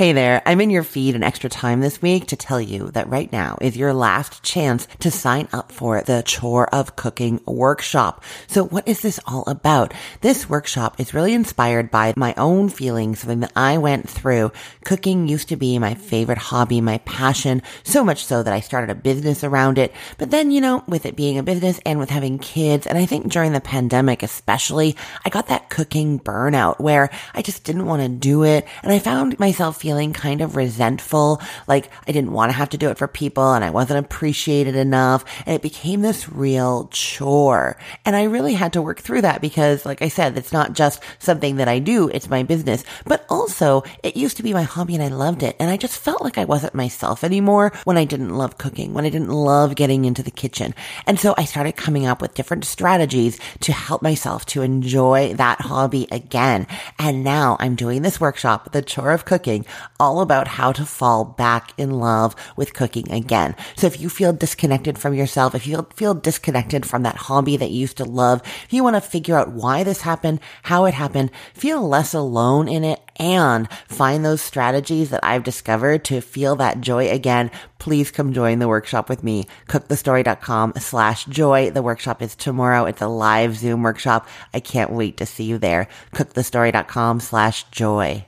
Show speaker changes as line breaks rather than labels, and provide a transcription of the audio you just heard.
Hey there, I'm in your feed an extra time this week to tell you that right now is your last chance to sign up for the Chore of Cooking workshop. So what is this all about? This workshop is really inspired by my own feelings, that I went through. Cooking used to be my favorite hobby, my passion, so much so that I started a business around it. But then, you know, with it being a business and with having kids, and I think during the pandemic especially, I got that cooking burnout where I just didn't want to do it. And I found myself feeling feeling kind of resentful, like I didn't want to have to do it for people and I wasn't appreciated enough. And it became this real chore. And I really had to work through that because, like I said, it's not just something that I do, it's my business, but also it used to be my hobby and I loved it. And I just felt like I wasn't myself anymore when I didn't love cooking, when I didn't love getting into the kitchen. And so I started coming up with different strategies to help myself to enjoy that hobby again. And now I'm doing this workshop, The Chore of Cooking, all about how to fall back in love with cooking again. So if you feel disconnected from yourself, if you feel disconnected from that hobby that you used to love, if you want to figure out why this happened, how it happened, feel less alone in it and find those strategies that I've discovered to feel that joy again, please come join the workshop with me. Cookthestory.com slash joy. The workshop is tomorrow. It's a live Zoom workshop. I can't wait to see you there. Cookthestory.com slash joy.